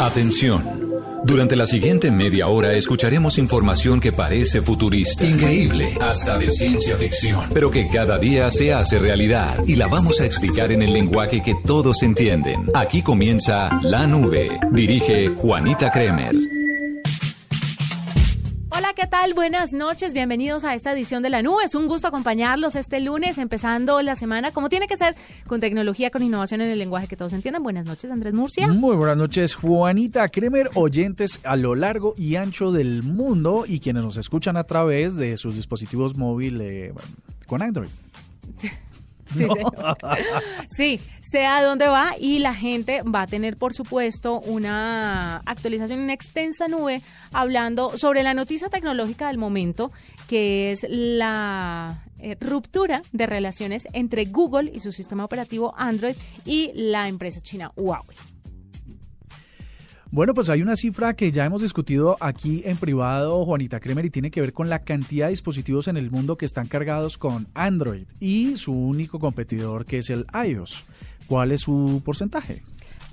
Atención. Durante la siguiente media hora escucharemos información que parece futurista, increíble, hasta de ciencia ficción, pero que cada día se hace realidad y la vamos a explicar en el lenguaje que todos entienden. Aquí comienza La Nube. Dirige Juanita Kremer. Buenas noches, bienvenidos a esta edición de La Nube. Es un gusto acompañarlos este lunes, empezando la semana como tiene que ser, con tecnología, con innovación en el lenguaje que todos entiendan. Buenas noches, Andrés Murcia. Muy buenas noches, Juanita Kremer, oyentes a lo largo y ancho del mundo y quienes nos escuchan a través de sus dispositivos móviles eh, con Android. Sí, sí, sé a dónde va y la gente va a tener, por supuesto, una actualización, una extensa nube hablando sobre la noticia tecnológica del momento, que es la eh, ruptura de relaciones entre Google y su sistema operativo Android y la empresa china Huawei. Bueno, pues hay una cifra que ya hemos discutido aquí en privado, Juanita Kremer, y tiene que ver con la cantidad de dispositivos en el mundo que están cargados con Android y su único competidor que es el iOS. ¿Cuál es su porcentaje?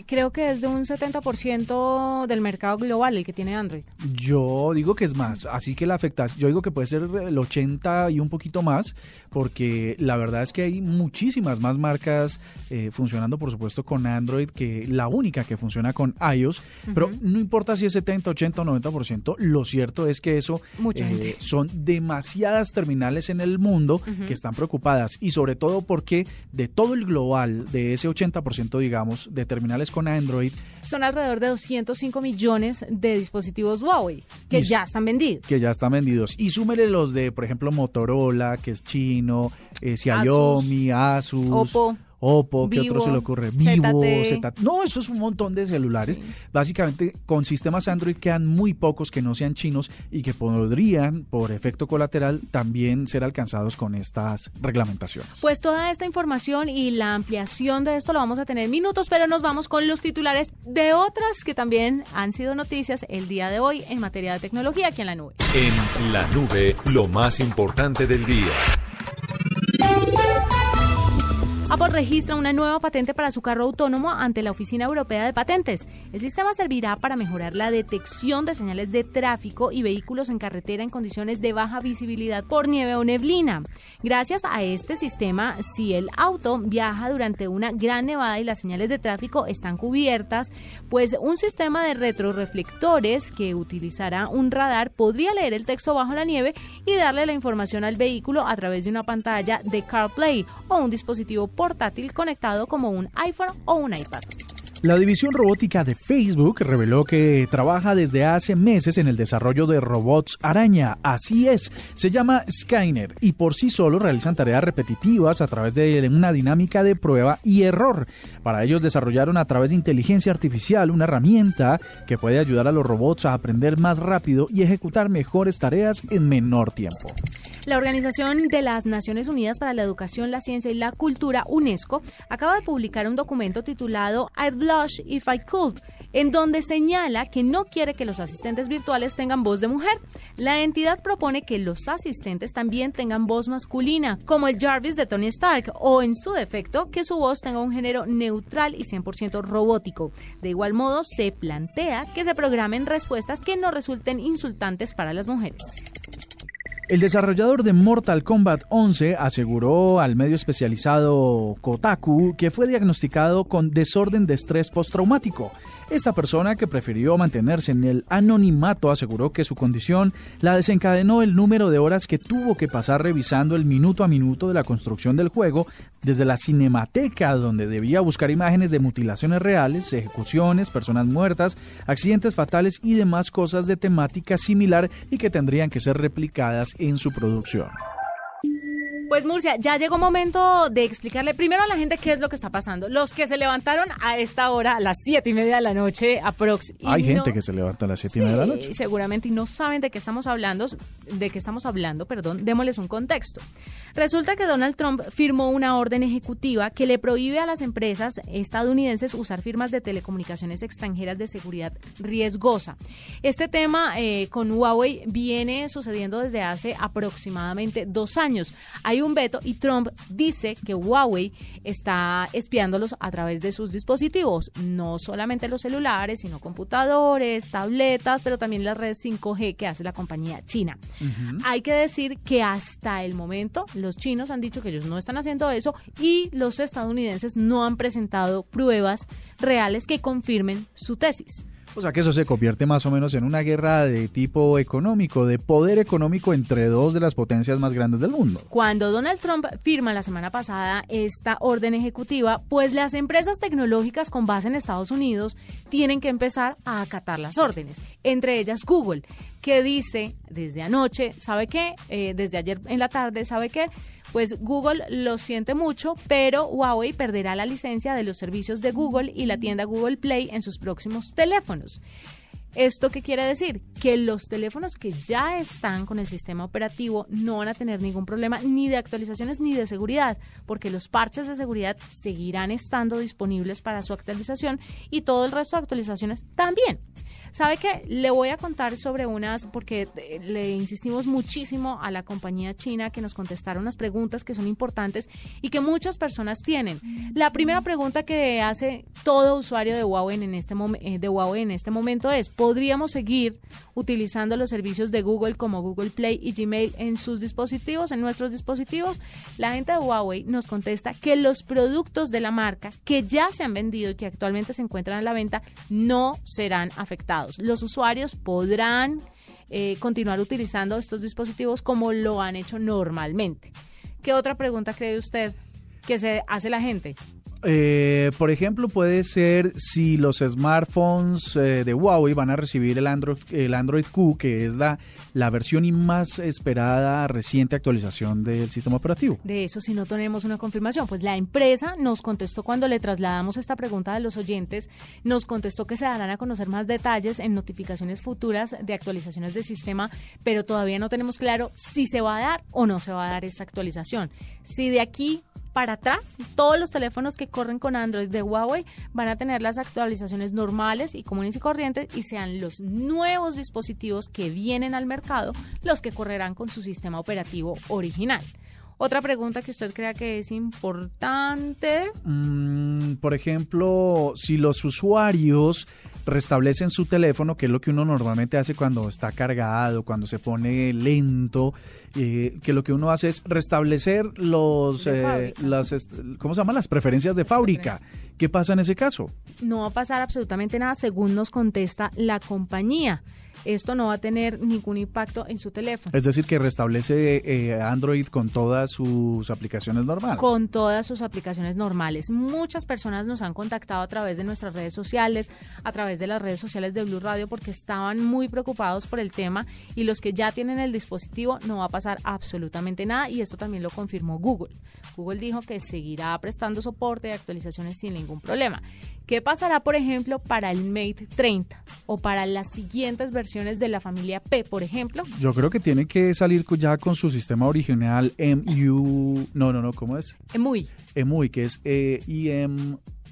Creo que es de un 70% del mercado global el que tiene Android. Yo digo que es más, así que la afectación, yo digo que puede ser el 80 y un poquito más, porque la verdad es que hay muchísimas más marcas eh, funcionando, por supuesto, con Android que la única que funciona con iOS, pero no importa si es 70, 80 o 90%, lo cierto es que eso eh, son demasiadas terminales en el mundo que están preocupadas y sobre todo porque de todo el global, de ese 80%, digamos, de terminales con Android. Son alrededor de 205 millones de dispositivos Huawei que ya están vendidos. Que ya están vendidos. Y súmele los de, por ejemplo, Motorola, que es chino, eh, Xiaomi, Asus, Oppo. Oppo, ¿qué otro se le ocurre? Vivo, ZT. No, eso es un montón de celulares. Básicamente, con sistemas Android quedan muy pocos que no sean chinos y que podrían, por efecto colateral, también ser alcanzados con estas reglamentaciones. Pues toda esta información y la ampliación de esto lo vamos a tener en minutos, pero nos vamos con los titulares de otras que también han sido noticias el día de hoy en materia de tecnología aquí en la nube. En la nube, lo más importante del día. Apple registra una nueva patente para su carro autónomo ante la Oficina Europea de Patentes. El sistema servirá para mejorar la detección de señales de tráfico y vehículos en carretera en condiciones de baja visibilidad por nieve o neblina. Gracias a este sistema, si el auto viaja durante una gran nevada y las señales de tráfico están cubiertas, pues un sistema de retroreflectores que utilizará un radar podría leer el texto bajo la nieve y darle la información al vehículo a través de una pantalla de CarPlay o un dispositivo portátil conectado como un iPhone o un iPad. La división robótica de Facebook reveló que trabaja desde hace meses en el desarrollo de robots araña. Así es, se llama Skynet y por sí solo realizan tareas repetitivas a través de una dinámica de prueba y error. Para ellos desarrollaron a través de inteligencia artificial una herramienta que puede ayudar a los robots a aprender más rápido y ejecutar mejores tareas en menor tiempo. La Organización de las Naciones Unidas para la Educación, la Ciencia y la Cultura, UNESCO, acaba de publicar un documento titulado If I Could, en donde señala que no quiere que los asistentes virtuales tengan voz de mujer. La entidad propone que los asistentes también tengan voz masculina, como el Jarvis de Tony Stark, o en su defecto, que su voz tenga un género neutral y 100% robótico. De igual modo, se plantea que se programen respuestas que no resulten insultantes para las mujeres. El desarrollador de Mortal Kombat 11 aseguró al medio especializado Kotaku que fue diagnosticado con desorden de estrés postraumático. Esta persona, que prefirió mantenerse en el anonimato, aseguró que su condición la desencadenó el número de horas que tuvo que pasar revisando el minuto a minuto de la construcción del juego, desde la cinemateca, donde debía buscar imágenes de mutilaciones reales, ejecuciones, personas muertas, accidentes fatales y demás cosas de temática similar y que tendrían que ser replicadas en su producción. Pues Murcia, ya llegó momento de explicarle primero a la gente qué es lo que está pasando. Los que se levantaron a esta hora, a las siete y media de la noche, aprox. Hay gente que se levanta a las siete y media de la noche. Seguramente y no saben de qué estamos hablando, de qué estamos hablando, perdón, démosles un contexto. Resulta que Donald Trump firmó una orden ejecutiva que le prohíbe a las empresas estadounidenses usar firmas de telecomunicaciones extranjeras de seguridad riesgosa. Este tema eh, con Huawei viene sucediendo desde hace aproximadamente dos años. Hay hay un veto y Trump dice que Huawei está espiándolos a través de sus dispositivos, no solamente los celulares, sino computadores, tabletas, pero también las redes 5G que hace la compañía china. Hay que decir que hasta el momento los chinos han dicho que ellos no están haciendo eso y los estadounidenses no han presentado pruebas reales que confirmen su tesis. O sea que eso se convierte más o menos en una guerra de tipo económico, de poder económico entre dos de las potencias más grandes del mundo. Cuando Donald Trump firma la semana pasada esta orden ejecutiva, pues las empresas tecnológicas con base en Estados Unidos tienen que empezar a acatar las órdenes, entre ellas Google, que dice desde anoche, ¿sabe qué? Eh, desde ayer en la tarde, ¿sabe qué? Pues Google lo siente mucho, pero Huawei perderá la licencia de los servicios de Google y la tienda Google Play en sus próximos teléfonos. ¿Esto qué quiere decir? Que los teléfonos que ya están con el sistema operativo no van a tener ningún problema ni de actualizaciones ni de seguridad, porque los parches de seguridad seguirán estando disponibles para su actualización y todo el resto de actualizaciones también. ¿Sabe qué? Le voy a contar sobre unas, porque eh, le insistimos muchísimo a la compañía china que nos contestaron unas preguntas que son importantes y que muchas personas tienen. La primera pregunta que hace todo usuario de Huawei en este, eh, de Huawei en este momento es, ¿podríamos seguir utilizando los servicios de Google como Google Play y Gmail en sus dispositivos, en nuestros dispositivos? La gente de Huawei nos contesta que los productos de la marca que ya se han vendido y que actualmente se encuentran a la venta no serán afectados los usuarios podrán eh, continuar utilizando estos dispositivos como lo han hecho normalmente. ¿Qué otra pregunta cree usted que se hace la gente? Eh, por ejemplo, puede ser si los smartphones eh, de Huawei van a recibir el Android, el Android Q, que es la, la versión y más esperada reciente actualización del sistema operativo. De eso, si no tenemos una confirmación, pues la empresa nos contestó cuando le trasladamos esta pregunta de los oyentes, nos contestó que se darán a conocer más detalles en notificaciones futuras de actualizaciones de sistema, pero todavía no tenemos claro si se va a dar o no se va a dar esta actualización. Si de aquí para atrás, todos los teléfonos que corren con Android de Huawei van a tener las actualizaciones normales y comunes y corrientes y sean los nuevos dispositivos que vienen al mercado los que correrán con su sistema operativo original. Otra pregunta que usted crea que es importante. Mm, por ejemplo, si los usuarios restablecen su teléfono, que es lo que uno normalmente hace cuando está cargado, cuando se pone lento, eh, que lo que uno hace es restablecer los, eh, las, ¿cómo se llama? Las preferencias de fábrica. ¿Qué pasa en ese caso? No va a pasar absolutamente nada, según nos contesta la compañía esto no va a tener ningún impacto en su teléfono. Es decir, que restablece eh, Android con todas sus aplicaciones normales. Con todas sus aplicaciones normales. Muchas personas nos han contactado a través de nuestras redes sociales, a través de las redes sociales de Blue Radio, porque estaban muy preocupados por el tema y los que ya tienen el dispositivo no va a pasar absolutamente nada y esto también lo confirmó Google. Google dijo que seguirá prestando soporte y actualizaciones sin ningún problema. ¿Qué pasará, por ejemplo, para el Mate 30 o para las siguientes versiones de la familia P, por ejemplo? Yo creo que tiene que salir ya con su sistema original MU... No, no, no, ¿cómo es? EMUI. EMUI, que es eh,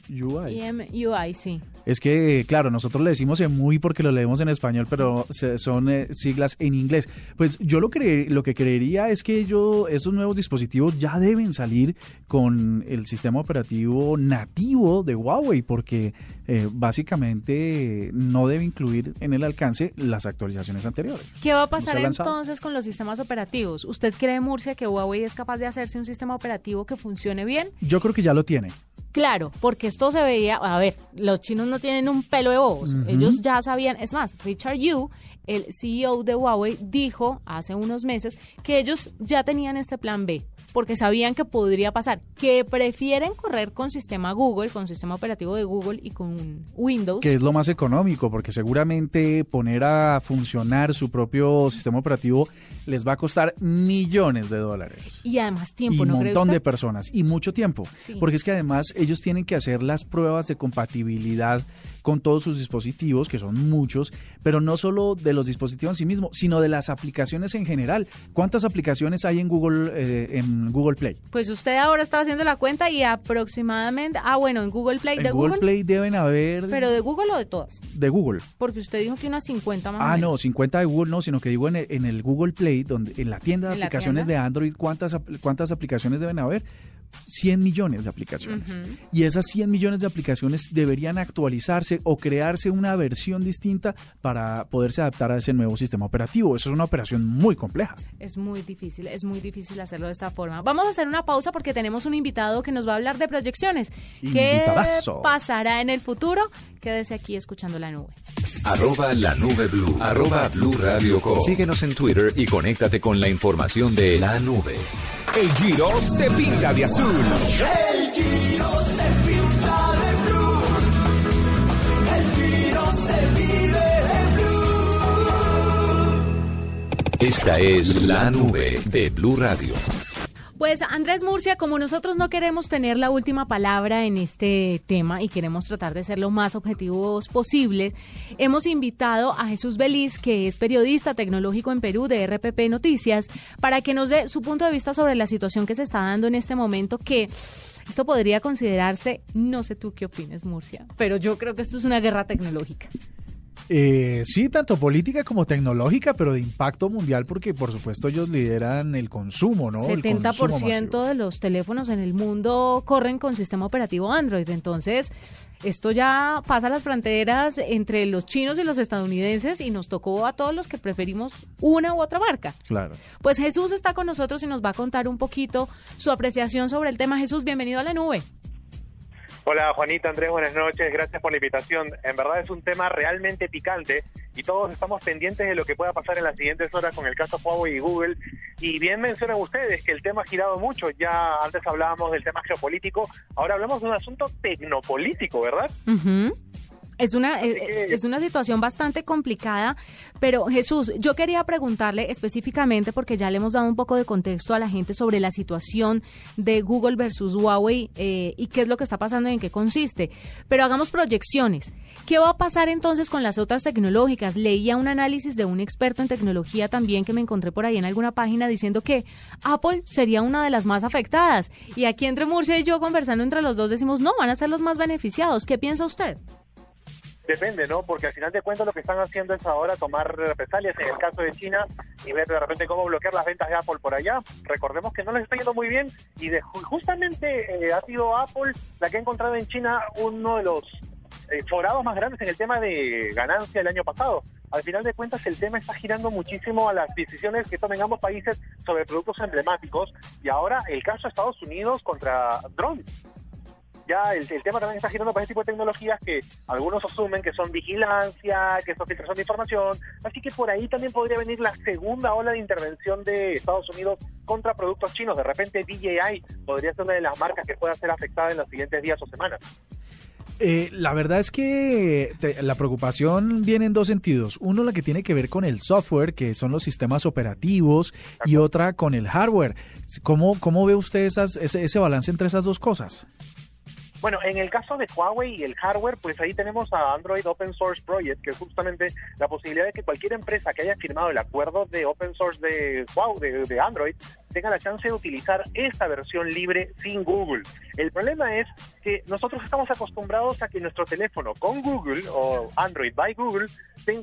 UI. EMUI, sí. Es que, claro, nosotros le decimos EMUI porque lo leemos en español, pero son eh, siglas en inglés. Pues yo lo, lo que creería es que ellos, esos nuevos dispositivos ya deben salir con el sistema operativo nativo de Huawei, porque eh, básicamente no debe incluir en el alcance las actualizaciones anteriores. ¿Qué va a pasar entonces con los sistemas operativos? ¿Usted cree, Murcia, que Huawei es capaz de hacerse un sistema operativo que funcione bien? Yo creo que ya lo tiene. Claro, porque esto se veía, a ver, los chinos no tienen un pelo de bobos. Ellos ya sabían, es más, Richard Yu, el CEO de Huawei, dijo hace unos meses que ellos ya tenían este plan B porque sabían que podría pasar, que prefieren correr con sistema Google, con sistema operativo de Google y con Windows. Que es lo más económico, porque seguramente poner a funcionar su propio sistema operativo les va a costar millones de dólares. Y además tiempo, y ¿no un montón de personas y mucho tiempo, porque es que además ellos ellos tienen que hacer las pruebas de compatibilidad con todos sus dispositivos, que son muchos, pero no solo de los dispositivos en sí mismos, sino de las aplicaciones en general. ¿Cuántas aplicaciones hay en Google, eh, en Google Play? Pues usted ahora está haciendo la cuenta y aproximadamente, ah bueno, en Google Play, en de Google, Play deben haber... Pero de Google o de todas? De Google. Porque usted dijo que unas 50 más. Ah, no, 50 de Google no, sino que digo en el, en el Google Play, donde en la tienda de aplicaciones de Android, ¿cuántas, ¿cuántas aplicaciones deben haber? 100 millones de aplicaciones. Y esas 100 millones de aplicaciones deberían actualizarse o crearse una versión distinta para poderse adaptar a ese nuevo sistema operativo. Eso es una operación muy compleja. Es muy difícil, es muy difícil hacerlo de esta forma. Vamos a hacer una pausa porque tenemos un invitado que nos va a hablar de proyecciones. ¿Qué pasará en el futuro? Quédese aquí escuchando la nube. Arroba la nube blue. Arroba blue radio Síguenos en Twitter y conéctate con la información de la nube. El Giro se pinta de azul. El Giro se pinta de blue. El Giro se vive de blue. Esta es la nube de Blue Radio. Pues Andrés Murcia, como nosotros no queremos tener la última palabra en este tema y queremos tratar de ser lo más objetivos posible, hemos invitado a Jesús Beliz, que es periodista tecnológico en Perú de RPP Noticias, para que nos dé su punto de vista sobre la situación que se está dando en este momento que esto podría considerarse, no sé tú qué opines Murcia, pero yo creo que esto es una guerra tecnológica. Eh, sí, tanto política como tecnológica, pero de impacto mundial porque por supuesto ellos lideran el consumo, ¿no? 70% de los teléfonos en el mundo corren con sistema operativo Android, entonces esto ya pasa las fronteras entre los chinos y los estadounidenses y nos tocó a todos los que preferimos una u otra marca. Claro. Pues Jesús está con nosotros y nos va a contar un poquito su apreciación sobre el tema. Jesús, bienvenido a la nube. Hola Juanita, Andrés, buenas noches, gracias por la invitación. En verdad es un tema realmente picante y todos estamos pendientes de lo que pueda pasar en las siguientes horas con el caso Huawei y Google. Y bien mencionan ustedes que el tema ha girado mucho, ya antes hablábamos del tema geopolítico, ahora hablamos de un asunto tecnopolítico, ¿verdad? Es una, eh, es una situación bastante complicada, pero Jesús, yo quería preguntarle específicamente, porque ya le hemos dado un poco de contexto a la gente sobre la situación de Google versus Huawei eh, y qué es lo que está pasando y en qué consiste, pero hagamos proyecciones. ¿Qué va a pasar entonces con las otras tecnológicas? Leía un análisis de un experto en tecnología también que me encontré por ahí en alguna página diciendo que Apple sería una de las más afectadas. Y aquí entre Murcia y yo conversando entre los dos decimos, no, van a ser los más beneficiados. ¿Qué piensa usted? Depende, ¿no? Porque al final de cuentas lo que están haciendo es ahora tomar represalias en el caso de China y ver de repente cómo bloquear las ventas de Apple por allá. Recordemos que no les está yendo muy bien y de, justamente eh, ha sido Apple la que ha encontrado en China uno de los eh, forados más grandes en el tema de ganancia el año pasado. Al final de cuentas el tema está girando muchísimo a las decisiones que tomen ambos países sobre productos emblemáticos y ahora el caso de Estados Unidos contra drones ya el, tema también está girando para ese tipo de tecnologías que algunos asumen que son vigilancia, que son filtración de información, así que por ahí también podría venir la segunda ola de intervención de Estados Unidos contra productos chinos. De repente DJI podría ser una de las marcas que pueda ser afectada en los siguientes días o semanas. Eh, la verdad es que la preocupación viene en dos sentidos. Uno, la que tiene que ver con el software, que son los sistemas operativos, y otra con el hardware. ¿Cómo, cómo ve usted esas, ese, ese balance entre esas dos cosas? Bueno, en el caso de Huawei y el hardware, pues ahí tenemos a Android Open Source Project, que es justamente la posibilidad de que cualquier empresa que haya firmado el acuerdo de open source de Huawei, de, Android, tenga la chance de utilizar esta versión libre sin Google. El problema es que nosotros estamos acostumbrados a que nuestro teléfono con Google o Android by Google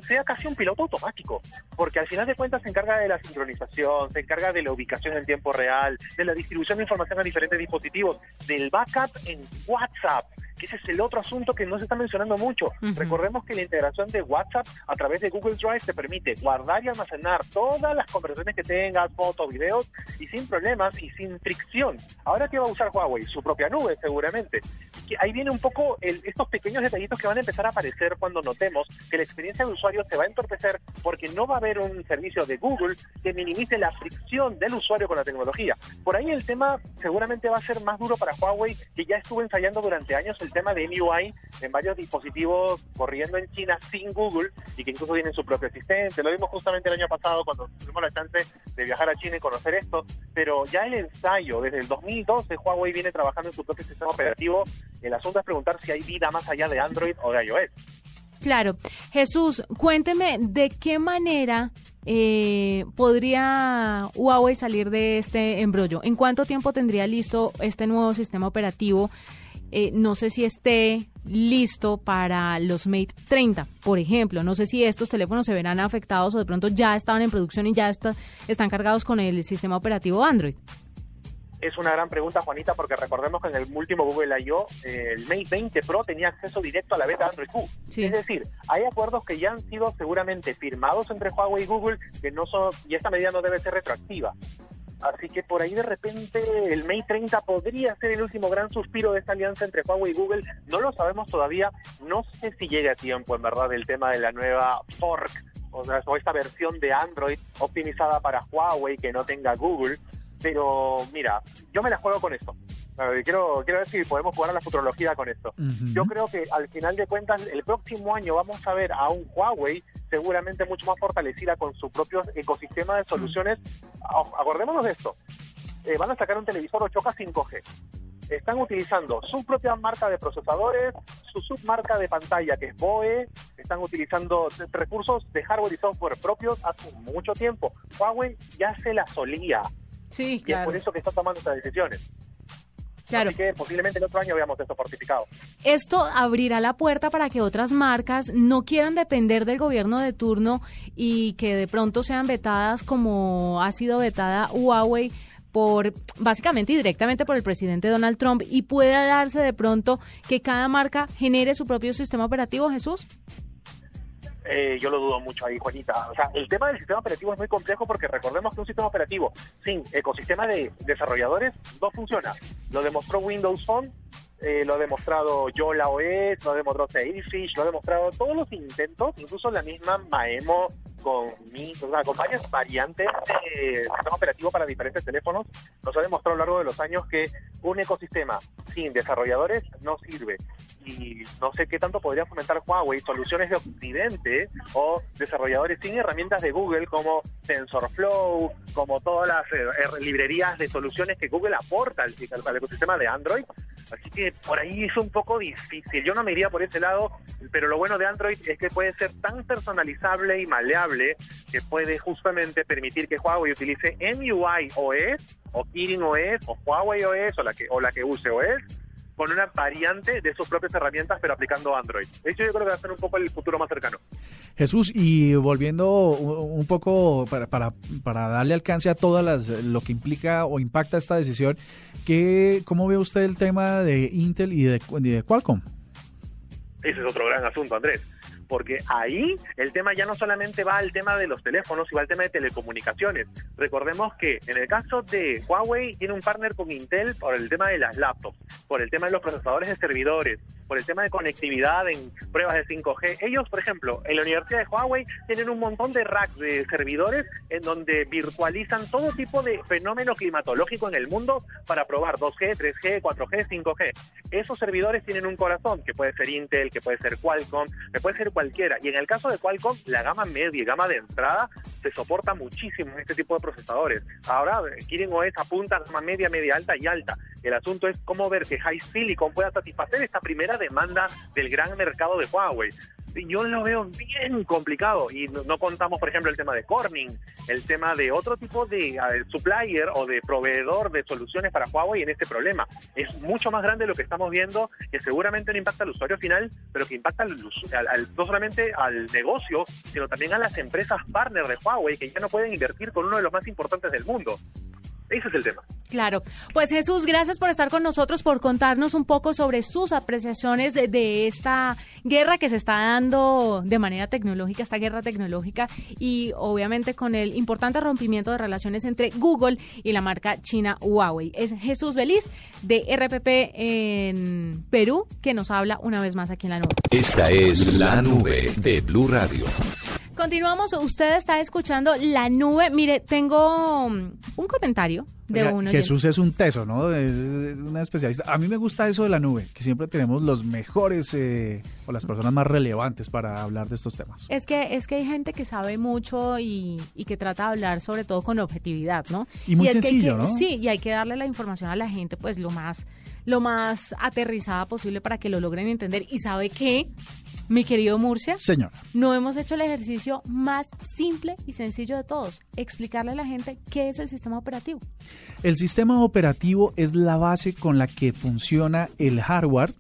sea casi un piloto automático, porque al final de cuentas se encarga de la sincronización, se encarga de la ubicación en tiempo real, de la distribución de información a diferentes dispositivos, del backup en WhatsApp que ese es el otro asunto que no se está mencionando mucho. Recordemos que la integración de WhatsApp a través de Google Drive te permite guardar y almacenar todas las conversaciones que tengas, fotos, videos, y sin problemas y sin fricción. Ahora, ¿qué va a usar Huawei? Su propia nube, seguramente. ahí viene un poco estos pequeños detallitos que van a empezar a aparecer cuando notemos que la experiencia de usuario se va a entorpecer porque no va a haber un servicio de Google que minimice la fricción del usuario con la tecnología. Por ahí el tema seguramente va a ser más duro para Huawei, que ya estuvo ensayando durante años el tema de MUI en varios dispositivos corriendo en China sin Google y que incluso tienen su propio asistente. Lo vimos justamente el año pasado cuando tuvimos la chance de viajar a China y conocer esto, pero ya el ensayo, desde el 2012 Huawei viene trabajando en su propio sistema operativo. El asunto es preguntar si hay vida más allá de Android o de iOS. Claro. Jesús, cuénteme de qué manera eh, podría Huawei salir de este embrollo. ¿En cuánto tiempo tendría listo este nuevo sistema operativo? Eh, no sé si esté listo para los Mate 30, por ejemplo. No sé si estos teléfonos se verán afectados o de pronto ya estaban en producción y ya está, están cargados con el sistema operativo Android. Es una gran pregunta, Juanita, porque recordemos que en el último Google I.O., eh, el Mate 20 Pro tenía acceso directo a la beta Android Q. Sí. Es decir, hay acuerdos que ya han sido seguramente firmados entre Huawei y Google, que no son, y esta medida no debe ser retroactiva. Así que por ahí de repente el Mate 30 podría ser el último gran suspiro de esta alianza entre Huawei y Google. No lo sabemos todavía. No sé si llega a tiempo, en verdad, el tema de la nueva fork o, sea, o esta versión de Android optimizada para Huawei que no tenga Google. Pero mira, yo me la juego con esto. Quiero, quiero ver si podemos jugar a la futurología con esto. Yo creo que al final de cuentas, el próximo año vamos a ver a un Huawei seguramente mucho más fortalecida con su propio ecosistema de soluciones. A- Acordémonos de esto. Eh, van a sacar un televisor 8K 5G. Están utilizando su propia marca de procesadores, su submarca de pantalla que es BOE, están utilizando recursos de hardware y software propios hace mucho tiempo. Huawei ya se la solía Sí, y es por eso que está tomando estas decisiones. Claro. Así que posiblemente el otro año veamos esto fortificado. Esto abrirá la puerta para que otras marcas no quieran depender del gobierno de turno y que de pronto sean vetadas como ha sido vetada Huawei por básicamente y directamente por el presidente Donald Trump y pueda darse de pronto que cada marca genere su propio sistema operativo, Jesús. Eh, yo lo dudo mucho ahí, Juanita. O sea, el tema del sistema operativo es muy complejo porque recordemos que un sistema operativo sin ecosistema de desarrolladores no funciona. Lo demostró Windows Phone, eh, lo ha demostrado Yola OS, lo ha demostrado Sailfish, lo ha demostrado todos los intentos, incluso la misma Maemo con, mi, o sea, con varias variantes de sistema operativo para diferentes teléfonos, nos ha demostrado a lo largo de los años que un ecosistema sin desarrolladores no sirve. Y no sé qué tanto podría fomentar Huawei soluciones de Occidente o desarrolladores sin herramientas de Google como TensorFlow, como todas las eh, eh, librerías de soluciones que Google aporta al- al ecosistema de Android. Así que por ahí es un poco difícil. Yo no me iría por ese lado, pero lo bueno de Android es que puede ser tan personalizable y maleable que puede justamente permitir que Huawei utilice MUI OS o Kirin OS o Huawei OS o la que, o la que use OS con una variante de sus propias herramientas pero aplicando Android. De hecho yo creo que va a ser un poco el futuro más cercano. Jesús, y volviendo un poco para, para, para darle alcance a todas las lo que implica o impacta esta decisión, ¿qué, ¿cómo ve usted el tema de Intel y de, y de Qualcomm? Ese es otro gran asunto, Andrés. Porque ahí el tema ya no solamente va al tema de los teléfonos, sino al tema de telecomunicaciones. Recordemos que en el caso de Huawei tiene un partner con Intel por el tema de las laptops, por el tema de los procesadores de servidores, por el tema de conectividad en pruebas de 5G. Ellos, por ejemplo, en la Universidad de Huawei tienen un montón de racks de servidores en donde virtualizan todo tipo de fenómeno climatológico en el mundo para probar 2G, 3G, 4G, 5G. Esos servidores tienen un corazón, que puede ser Intel, que puede ser Qualcomm, que puede ser cualquiera. Y en el caso de Qualcomm, la gama media y gama de entrada se soporta muchísimo en este tipo de procesadores. Ahora, Kirin OS apunta a gama media, media alta y alta. El asunto es cómo ver que High Silicon pueda satisfacer esta primera demanda del gran mercado de Huawei. Yo lo veo bien complicado y no, contamos, por ejemplo, el tema de Corning, el tema de otro tipo de ver, supplier o de proveedor de soluciones para Huawei en este problema. Es mucho más grande lo que estamos viendo que seguramente no impacta al usuario final, pero que impacta al- no solamente al negocio, sino también a las empresas partner de Huawei que ya no pueden invertir con uno de los más importantes del mundo. Ese es el tema. Claro. Pues Jesús, gracias por estar con nosotros, por contarnos un poco sobre sus apreciaciones de, de esta guerra que se está dando de manera tecnológica, esta guerra tecnológica y obviamente con el importante rompimiento de relaciones entre Google y la marca china Huawei. Es Jesús Beliz de RPP en Perú que nos habla una vez más aquí en la nube. Esta es la nube de Blue Radio. Continuamos. Usted está escuchando la nube. Mire, tengo um, un comentario de Oiga, uno. Jesús es un teso, ¿no? Es una especialista. A mí me gusta eso de la nube, que siempre tenemos los mejores eh, o las personas más relevantes para hablar de estos temas. Es que, es que hay gente que sabe mucho y, y que trata de hablar sobre todo con objetividad, ¿no? Y muy que sencillo, que- ¿no? Sí, y hay que darle la información a la gente pues lo más, lo más aterrizada posible para que lo logren entender. ¿Y sabe qué, mi querido Murcia? Señora, No hemos hecho el ejercicio más simple y sencillo de todos, explicarle a la gente qué es el sistema operativo. el sistema operativo es la base con la que funciona el hardware.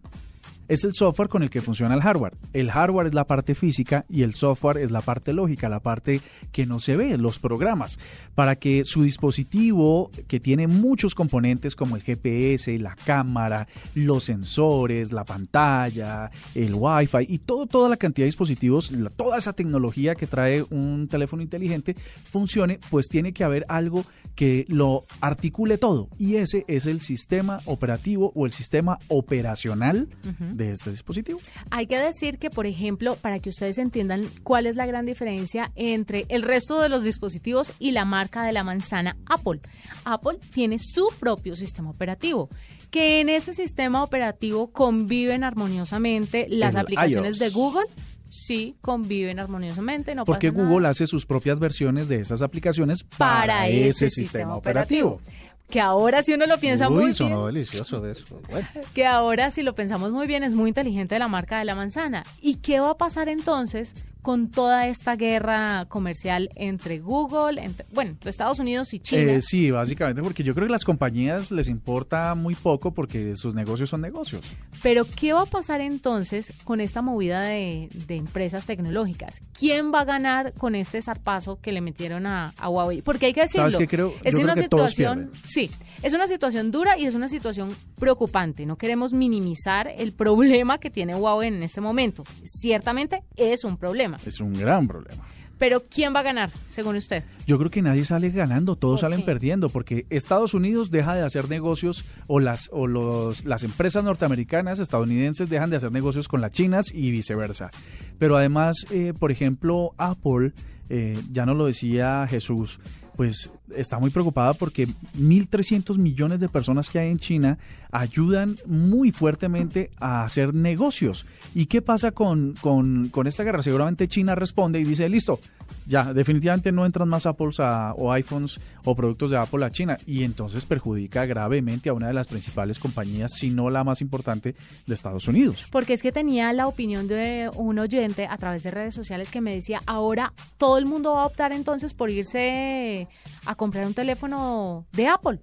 Es el software con el que funciona el hardware. El hardware es la parte física y el software es la parte lógica, la parte que no se ve, los programas. Para que su dispositivo, que tiene muchos componentes como el GPS, la cámara, los sensores, la pantalla, el Wi-Fi y todo, toda la cantidad de dispositivos, toda esa tecnología que trae un teléfono inteligente funcione, pues tiene que haber algo que lo articule todo. Y ese es el sistema operativo o el sistema operacional de este dispositivo. Hay que decir que, por ejemplo, para que ustedes entiendan cuál es la gran diferencia entre el resto de los dispositivos y la marca de la manzana Apple. Apple tiene su propio sistema operativo, que en ese sistema operativo conviven armoniosamente las El aplicaciones de. Google. Sí, conviven armoniosamente, no Porque pasa nada. Google hace sus propias versiones de esas aplicaciones para, para ese sistema operativo. Que ahora si uno lo piensa Uy, muy bien, sonó delicioso de eso. Bueno. que ahora si lo pensamos muy bien es muy inteligente la marca de la manzana. ¿Y qué va a pasar entonces con toda esta guerra comercial entre Google, entre, bueno, entre Estados Unidos y China? Eh, sí, básicamente porque yo creo que las compañías les importa muy poco porque sus negocios son negocios. Pero ¿qué va a pasar entonces con esta movida de, de empresas tecnológicas? ¿Quién va a ganar con este zarpazo que le metieron a, a Huawei? Porque hay que decirlo, ¿Sabes qué creo? Yo es creo una que situación, sí, es una situación dura y es una situación preocupante. No queremos minimizar el problema que tiene Huawei en este momento. Ciertamente es un problema. Es un gran problema. Pero ¿quién va a ganar, según usted? Yo creo que nadie sale ganando, todos ¿Por salen qué? perdiendo, porque Estados Unidos deja de hacer negocios o las o los las empresas norteamericanas estadounidenses dejan de hacer negocios con las chinas y viceversa. Pero además, eh, por ejemplo, Apple, eh, ya nos lo decía Jesús, pues está muy preocupada porque 1.300 millones de personas que hay en China ayudan muy fuertemente a hacer negocios. ¿Y qué pasa con, con, esta guerra? Seguramente China responde y dice, listo, ya, definitivamente no entran más Apples a- o iPhones o productos de Apple a China. Y entonces perjudica gravemente a una de las principales compañías, si no la más importante de Estados Unidos. Porque es que tenía la opinión de un oyente a través de redes sociales que me decía, ahora todo el mundo va a optar entonces por irse a comprar un teléfono de Apple.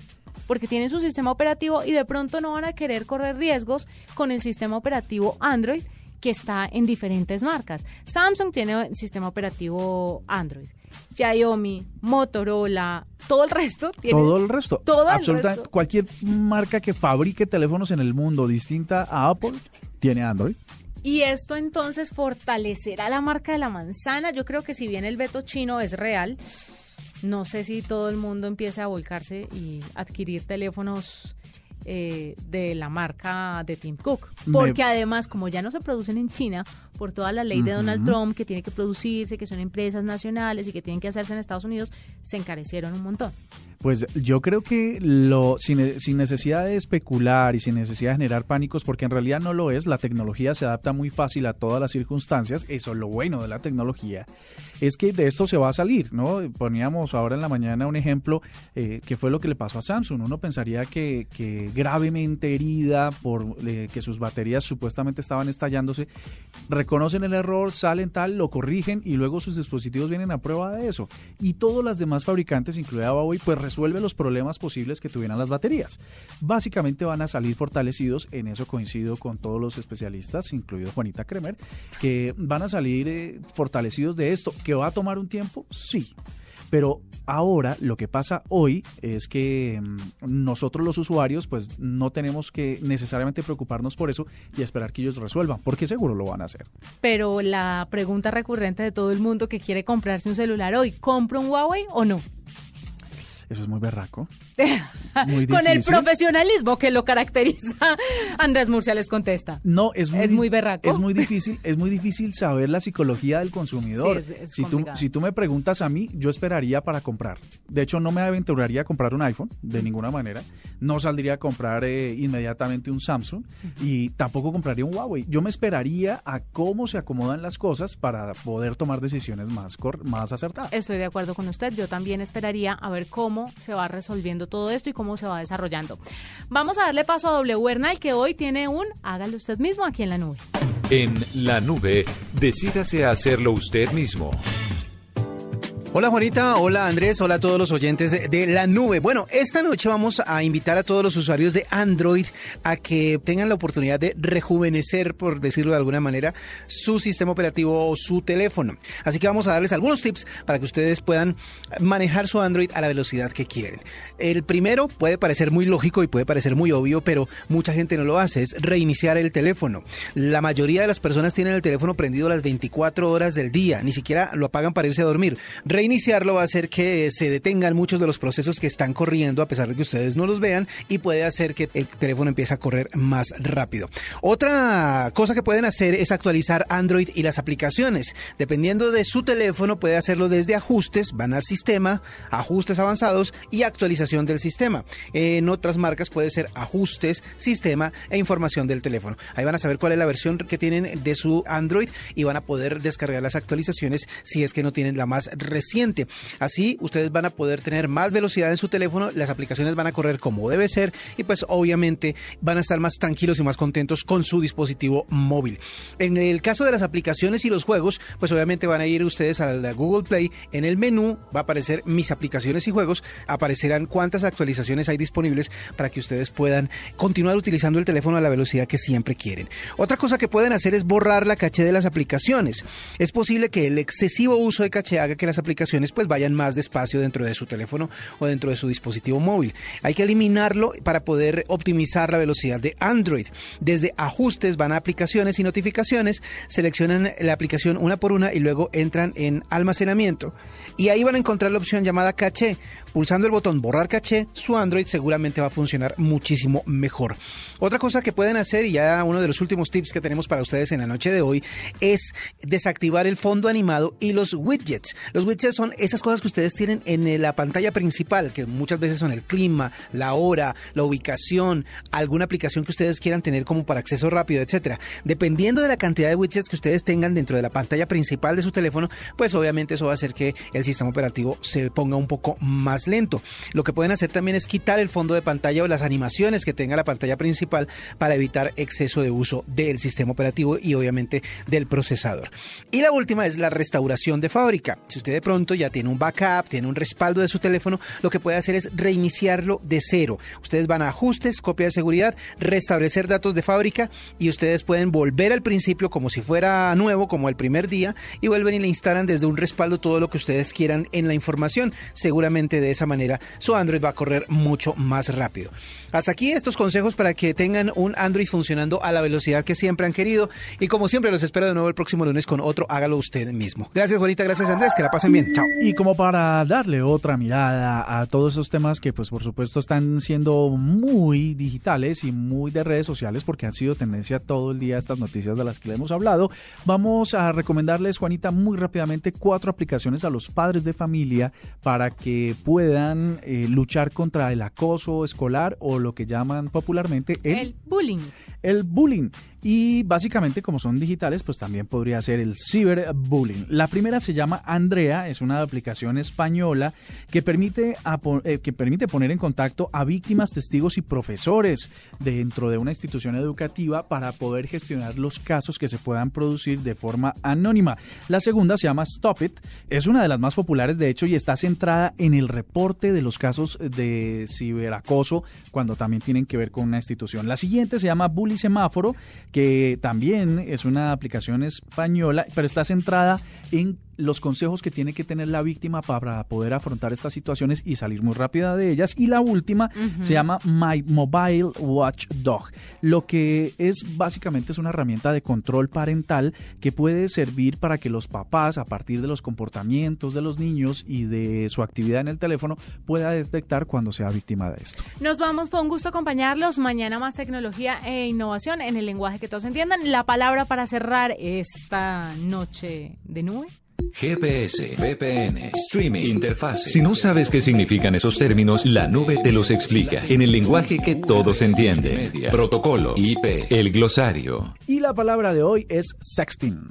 Porque tienen su sistema operativo y de pronto no van a querer correr riesgos con el sistema operativo Android que está en diferentes marcas. Samsung tiene el sistema operativo Android. Xiaomi, Motorola, todo el resto tiene Todo el resto, todo el absoluta- resto. cualquier marca que fabrique teléfonos en el mundo distinta a Apple tiene Android. Y esto entonces fortalecerá la marca de la manzana. Yo creo que si bien el veto chino es real, no sé si todo el mundo empiece a volcarse y adquirir teléfonos eh, de la marca de Tim Cook. Porque además, como ya no se producen en China, por toda la ley de Donald Trump, que tiene que producirse, que son empresas nacionales y que tienen que hacerse en Estados Unidos, se encarecieron un montón. Pues yo creo que lo sin, sin necesidad de especular y sin necesidad de generar pánicos, porque en realidad no lo es, la tecnología se adapta muy fácil a todas las circunstancias, eso es lo bueno de la tecnología, es que de esto se va a salir, ¿no? Poníamos ahora en la mañana un ejemplo eh, que fue lo que le pasó a Samsung, uno pensaría que, que gravemente herida por eh, que sus baterías supuestamente estaban estallándose, reconocen el error, salen tal, lo corrigen y luego sus dispositivos vienen a prueba de eso. Y todos los demás fabricantes, incluida Huawei, pues resuelve los problemas posibles que tuvieran las baterías. Básicamente van a salir fortalecidos, en eso coincido con todos los especialistas, incluido Juanita Kremer, que van a salir eh, fortalecidos de esto. ¿Que va a tomar un tiempo? Sí. Pero ahora lo que pasa hoy es que mm, nosotros los usuarios pues no tenemos que necesariamente preocuparnos por eso y esperar que ellos resuelvan, porque seguro lo van a hacer. Pero la pregunta recurrente de todo el mundo que quiere comprarse un celular hoy, ¿compro un Huawei o no? Eso es muy berraco. Muy Con el profesionalismo que lo caracteriza, Andrés Murcia les contesta. No, es muy, es muy berraco. Es muy difícil, es muy difícil saber la psicología del consumidor. si, tú, si tú me preguntas a mí, yo esperaría para comprar. De hecho, no me aventuraría a comprar un iPhone de ninguna manera. No saldría a comprar eh, inmediatamente un Samsung y tampoco compraría un Huawei. Yo me esperaría a cómo se acomodan las cosas para poder tomar decisiones más, más acertadas. Estoy de acuerdo con usted. Yo también esperaría a ver cómo se va resolviendo todo esto y cómo se va desarrollando. Vamos a darle paso a W Bernal, que hoy tiene un hágalo usted mismo aquí en la nube. En la nube, decídase a hacerlo usted mismo. Hola Juanita, hola Andrés, hola a todos los oyentes de, la nube. Bueno, esta noche vamos a invitar a todos los usuarios de Android a que tengan la oportunidad de rejuvenecer, por decirlo de alguna manera, su sistema operativo o su teléfono. Así que vamos a darles algunos tips para que ustedes puedan manejar su Android a la velocidad que quieren. El primero puede parecer muy lógico y puede parecer muy obvio, pero mucha gente no lo hace, es reiniciar el teléfono. La mayoría de las personas tienen el teléfono prendido las 24 horas del día, ni siquiera lo apagan para irse a dormir Reiniciarlo va a hacer que se detengan muchos de los procesos que están corriendo a pesar de que ustedes no los vean y puede hacer que el teléfono empiece a correr más rápido. Otra cosa que pueden hacer es actualizar Android y las aplicaciones. Dependiendo de su teléfono puede hacerlo desde ajustes, van al sistema, ajustes avanzados y actualización del sistema. En otras marcas puede ser ajustes, sistema e información del teléfono. Ahí van a saber cuál es la versión que tienen de su Android y van a poder descargar las actualizaciones si es que no tienen la más reciente Así ustedes van a poder tener más velocidad en su teléfono, las aplicaciones van a correr como debe ser y pues obviamente van a estar más tranquilos y más contentos con su dispositivo móvil. En el caso de las aplicaciones y los juegos, pues obviamente van a ir ustedes a Google Play, en el menú va a aparecer mis aplicaciones y juegos, aparecerán cuántas actualizaciones hay disponibles para que ustedes puedan continuar utilizando el teléfono a la velocidad que siempre quieren. Otra cosa que pueden hacer es borrar la caché de las aplicaciones. Es posible que el excesivo uso de caché haga que las aplicaciones pues vayan más despacio dentro de su teléfono o dentro de su dispositivo móvil. Hay que eliminarlo para poder optimizar la velocidad de Android. Desde ajustes van a aplicaciones y notificaciones, seleccionan la aplicación una por una y luego entran en almacenamiento. Y ahí van a encontrar la opción llamada caché. Pulsando el botón borrar caché, su Android seguramente va a funcionar muchísimo mejor. Otra cosa que pueden hacer, y ya uno de los últimos tips que tenemos para ustedes en la noche de hoy, es desactivar el fondo animado y los widgets. Los widgets son esas cosas que ustedes tienen en la pantalla principal, que muchas veces son el clima, la hora, la ubicación, alguna aplicación que ustedes quieran tener como para acceso rápido, etcétera. Dependiendo de la cantidad de widgets que ustedes tengan dentro de la pantalla principal de su teléfono, pues obviamente eso va a hacer que el sistema operativo se ponga un poco más lento. Lo que pueden hacer también es quitar el fondo de pantalla o las animaciones que tenga la pantalla principal para evitar exceso de uso del sistema operativo y obviamente del procesador. Y la última es la restauración de fábrica. Si usted de pronto ya tiene un backup, tiene un respaldo de su teléfono, lo que puede hacer es reiniciarlo de cero. Ustedes van a ajustes, copia de seguridad, restablecer datos de fábrica y ustedes pueden volver al principio como si fuera nuevo, como el primer día, y vuelven y le instalan desde un respaldo todo lo que ustedes quieran en la información. Seguramente de esa manera su Android va a correr mucho más rápido. Hasta aquí estos consejos para que tengan un Android funcionando a la velocidad que siempre han querido. Y como siempre, los espero de nuevo el próximo lunes con otro Hágalo usted mismo. Gracias, Juanita. Gracias, Andrés. Que la pasen bien. Chao. Y como para darle otra mirada a todos esos temas que, pues, por supuesto, están siendo muy digitales y muy de redes sociales porque han sido tendencia todo el día estas noticias de las que le hemos hablado, vamos a recomendarles, Juanita, muy rápidamente cuatro aplicaciones a los padres de familia para que puedan eh, luchar contra el acoso escolar o lo que llaman popularmente el, bullying. El bullying. Y básicamente, como son digitales, pues también podría ser el ciberbullying. La primera se llama Andrea, es una aplicación española que permite, eh, que permite poner en contacto a víctimas, testigos y profesores dentro de una institución educativa para poder gestionar los casos que se puedan producir de forma anónima. La segunda se llama Stop It, es una de las más populares de hecho y está centrada en el reporte de los casos de ciberacoso cuando también tienen que ver con una institución. La siguiente se llama Bully Semáforo, que también es una aplicación española, pero está centrada en los consejos que tiene que tener la víctima para poder afrontar estas situaciones y salir muy rápida de ellas. Y la última se llama My Mobile Watchdog, lo que es básicamente es una herramienta de control parental que puede servir para que los papás, a partir de los comportamientos de los niños y de su actividad en el teléfono, pueda detectar cuando sea víctima de esto. Nos vamos, fue un gusto acompañarlos. Mañana más tecnología e innovación en el lenguaje que todos entiendan. La palabra para cerrar esta noche de nube. GPS, VPN, streaming, interfase. Si no sabes qué significan esos términos, la nube te los explica en el lenguaje que todos entienden. Protocolo, IP, el glosario. Y la palabra de hoy es sexting.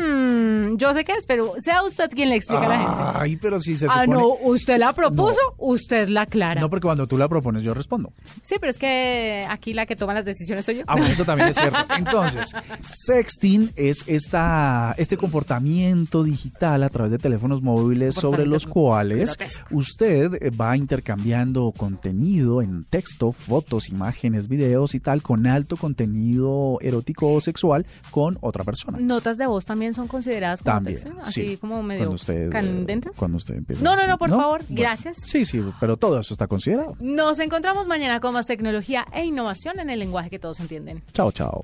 Hmm, yo sé qué es, pero sea usted quien le explique a la gente. Ay, pero si se Ah, supone... no, usted la propuso, usted la aclara. No, porque cuando tú la propones yo respondo. Sí, pero es que aquí la que toma las decisiones soy yo. Ah, bueno, eso también es cierto. Entonces, sexting es esta, este comportamiento digital a través de teléfonos móviles sobre los cuales usted eh, va intercambiando contenido en texto, fotos, imágenes, videos y tal, con alto contenido erótico o sexual con otra persona. Notas de voz también son consideradas como También, texto, así sí. como medio Cuando usted, eh, candentes. Cuando usted empieza. No, no, no, por favor, gracias. Sí, sí, pero todo eso está considerado. Nos encontramos mañana con más tecnología e innovación en el lenguaje que todos entienden. Chao, chao.